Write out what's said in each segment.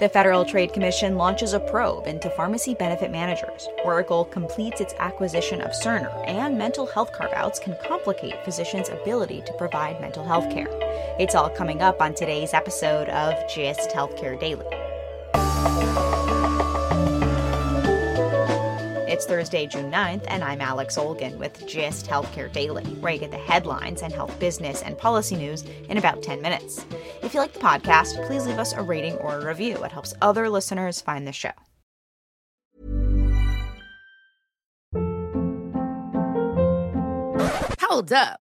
The Federal Trade Commission launches a probe into pharmacy benefit managers. Oracle completes its acquisition of Cerner, and mental health carve outs can complicate physicians' ability to provide mental health care. It's all coming up on today's episode of GIST Healthcare Daily. It's Thursday, June 9th, and I'm Alex Olgin with GIST Healthcare Daily, where you get the headlines and health business and policy news in about 10 minutes. If you like the podcast, please leave us a rating or a review. It helps other listeners find the show. Hold up.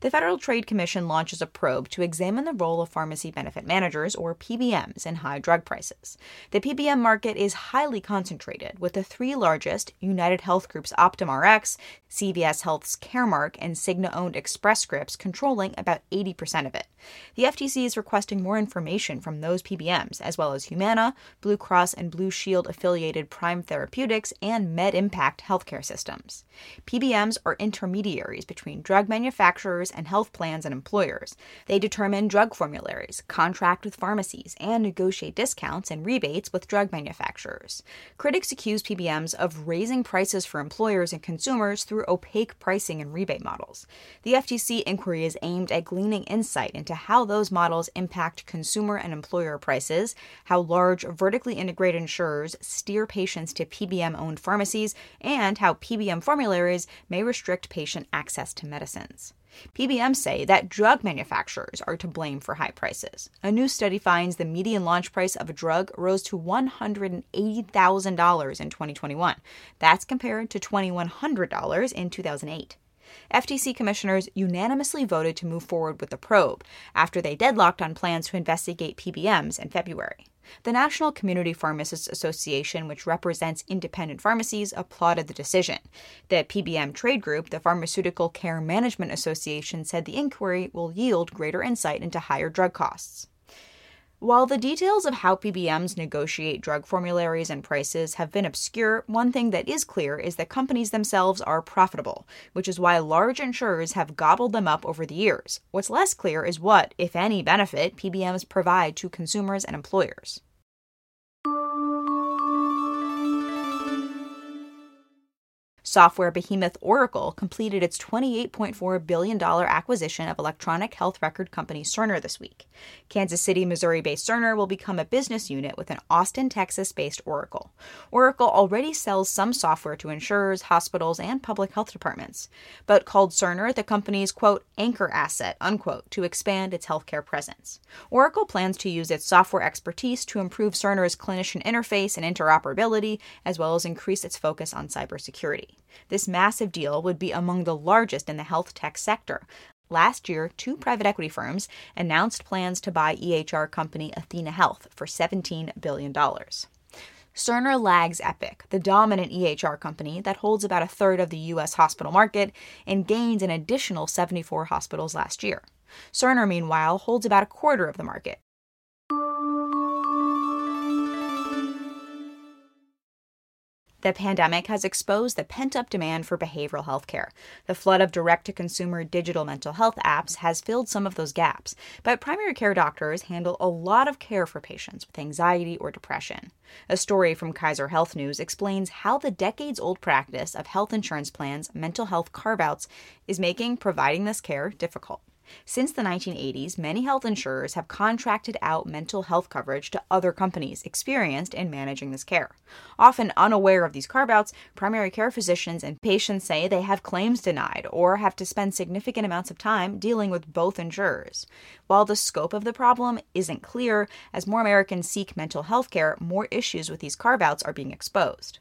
The Federal Trade Commission launches a probe to examine the role of pharmacy benefit managers, or PBMs, in high drug prices. The PBM market is highly concentrated, with the three largest, United Health Group's Optum Rx, CVS Health's Caremark, and Cigna owned Express Scripts controlling about 80% of it. The FTC is requesting more information from those PBMs, as well as Humana, Blue Cross and Blue Shield affiliated Prime Therapeutics, and MedImpact healthcare systems. PBMs are intermediaries between drug manufacturers and health plans and employers. They determine drug formularies, contract with pharmacies, and negotiate discounts and rebates with drug manufacturers. Critics accuse PBMs of raising prices for employers and consumers through opaque pricing and rebate models. The FTC inquiry is aimed at gleaning insight into how those models impact consumer and employer prices, how large vertically integrated insurers steer patients to PBM owned pharmacies, and how PBM formularies may restrict patient access to medicines. PBMs say that drug manufacturers are to blame for high prices. A new study finds the median launch price of a drug rose to $180,000 in 2021. That's compared to $2,100 in 2008. FTC commissioners unanimously voted to move forward with the probe after they deadlocked on plans to investigate PBMs in February. The National Community Pharmacists Association, which represents independent pharmacies, applauded the decision. The PBM trade group, the Pharmaceutical Care Management Association, said the inquiry will yield greater insight into higher drug costs. While the details of how PBMs negotiate drug formularies and prices have been obscure, one thing that is clear is that companies themselves are profitable, which is why large insurers have gobbled them up over the years. What's less clear is what, if any, benefit PBMs provide to consumers and employers. Software behemoth Oracle completed its $28.4 billion acquisition of electronic health record company Cerner this week. Kansas City, Missouri based Cerner will become a business unit with an Austin, Texas based Oracle. Oracle already sells some software to insurers, hospitals, and public health departments, but called Cerner the company's, quote, anchor asset, unquote, to expand its healthcare presence. Oracle plans to use its software expertise to improve Cerner's clinician interface and interoperability, as well as increase its focus on cybersecurity. This massive deal would be among the largest in the health tech sector. Last year, two private equity firms announced plans to buy EHR company Athena Health for $17 billion. Cerner lags Epic, the dominant EHR company that holds about a third of the U.S. hospital market and gained an additional 74 hospitals last year. Cerner, meanwhile, holds about a quarter of the market. The pandemic has exposed the pent up demand for behavioral health care. The flood of direct to consumer digital mental health apps has filled some of those gaps, but primary care doctors handle a lot of care for patients with anxiety or depression. A story from Kaiser Health News explains how the decades old practice of health insurance plans' mental health carve outs is making providing this care difficult. Since the 1980s, many health insurers have contracted out mental health coverage to other companies experienced in managing this care. Often unaware of these carve outs, primary care physicians and patients say they have claims denied or have to spend significant amounts of time dealing with both insurers. While the scope of the problem isn't clear, as more Americans seek mental health care, more issues with these carve outs are being exposed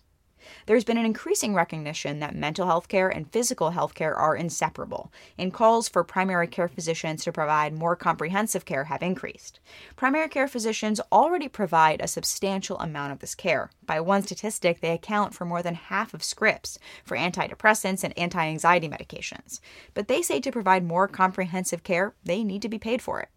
there's been an increasing recognition that mental health care and physical health care are inseparable, and calls for primary care physicians to provide more comprehensive care have increased. Primary care physicians already provide a substantial amount of this care. By one statistic, they account for more than half of scripts for antidepressants and anti anxiety medications. But they say to provide more comprehensive care, they need to be paid for it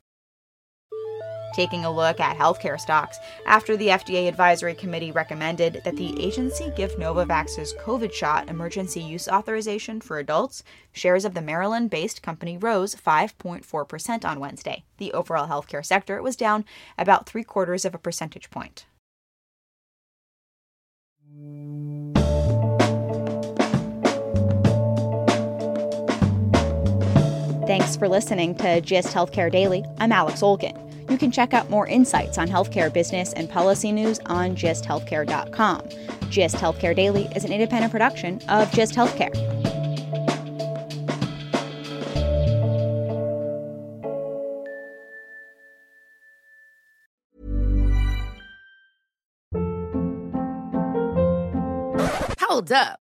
taking a look at healthcare stocks after the FDA Advisory Committee recommended that the agency give Novavax's COVID shot emergency use authorization for adults. Shares of the Maryland based company rose 5.4% on Wednesday. The overall healthcare sector was down about three quarters of a percentage point. Thanks for listening to GIST Healthcare Daily. I'm Alex Olgin. You can check out more insights on healthcare business and policy news on gisthealthcare.com. GIST Healthcare Daily is an independent production of GIST Healthcare. Hold up.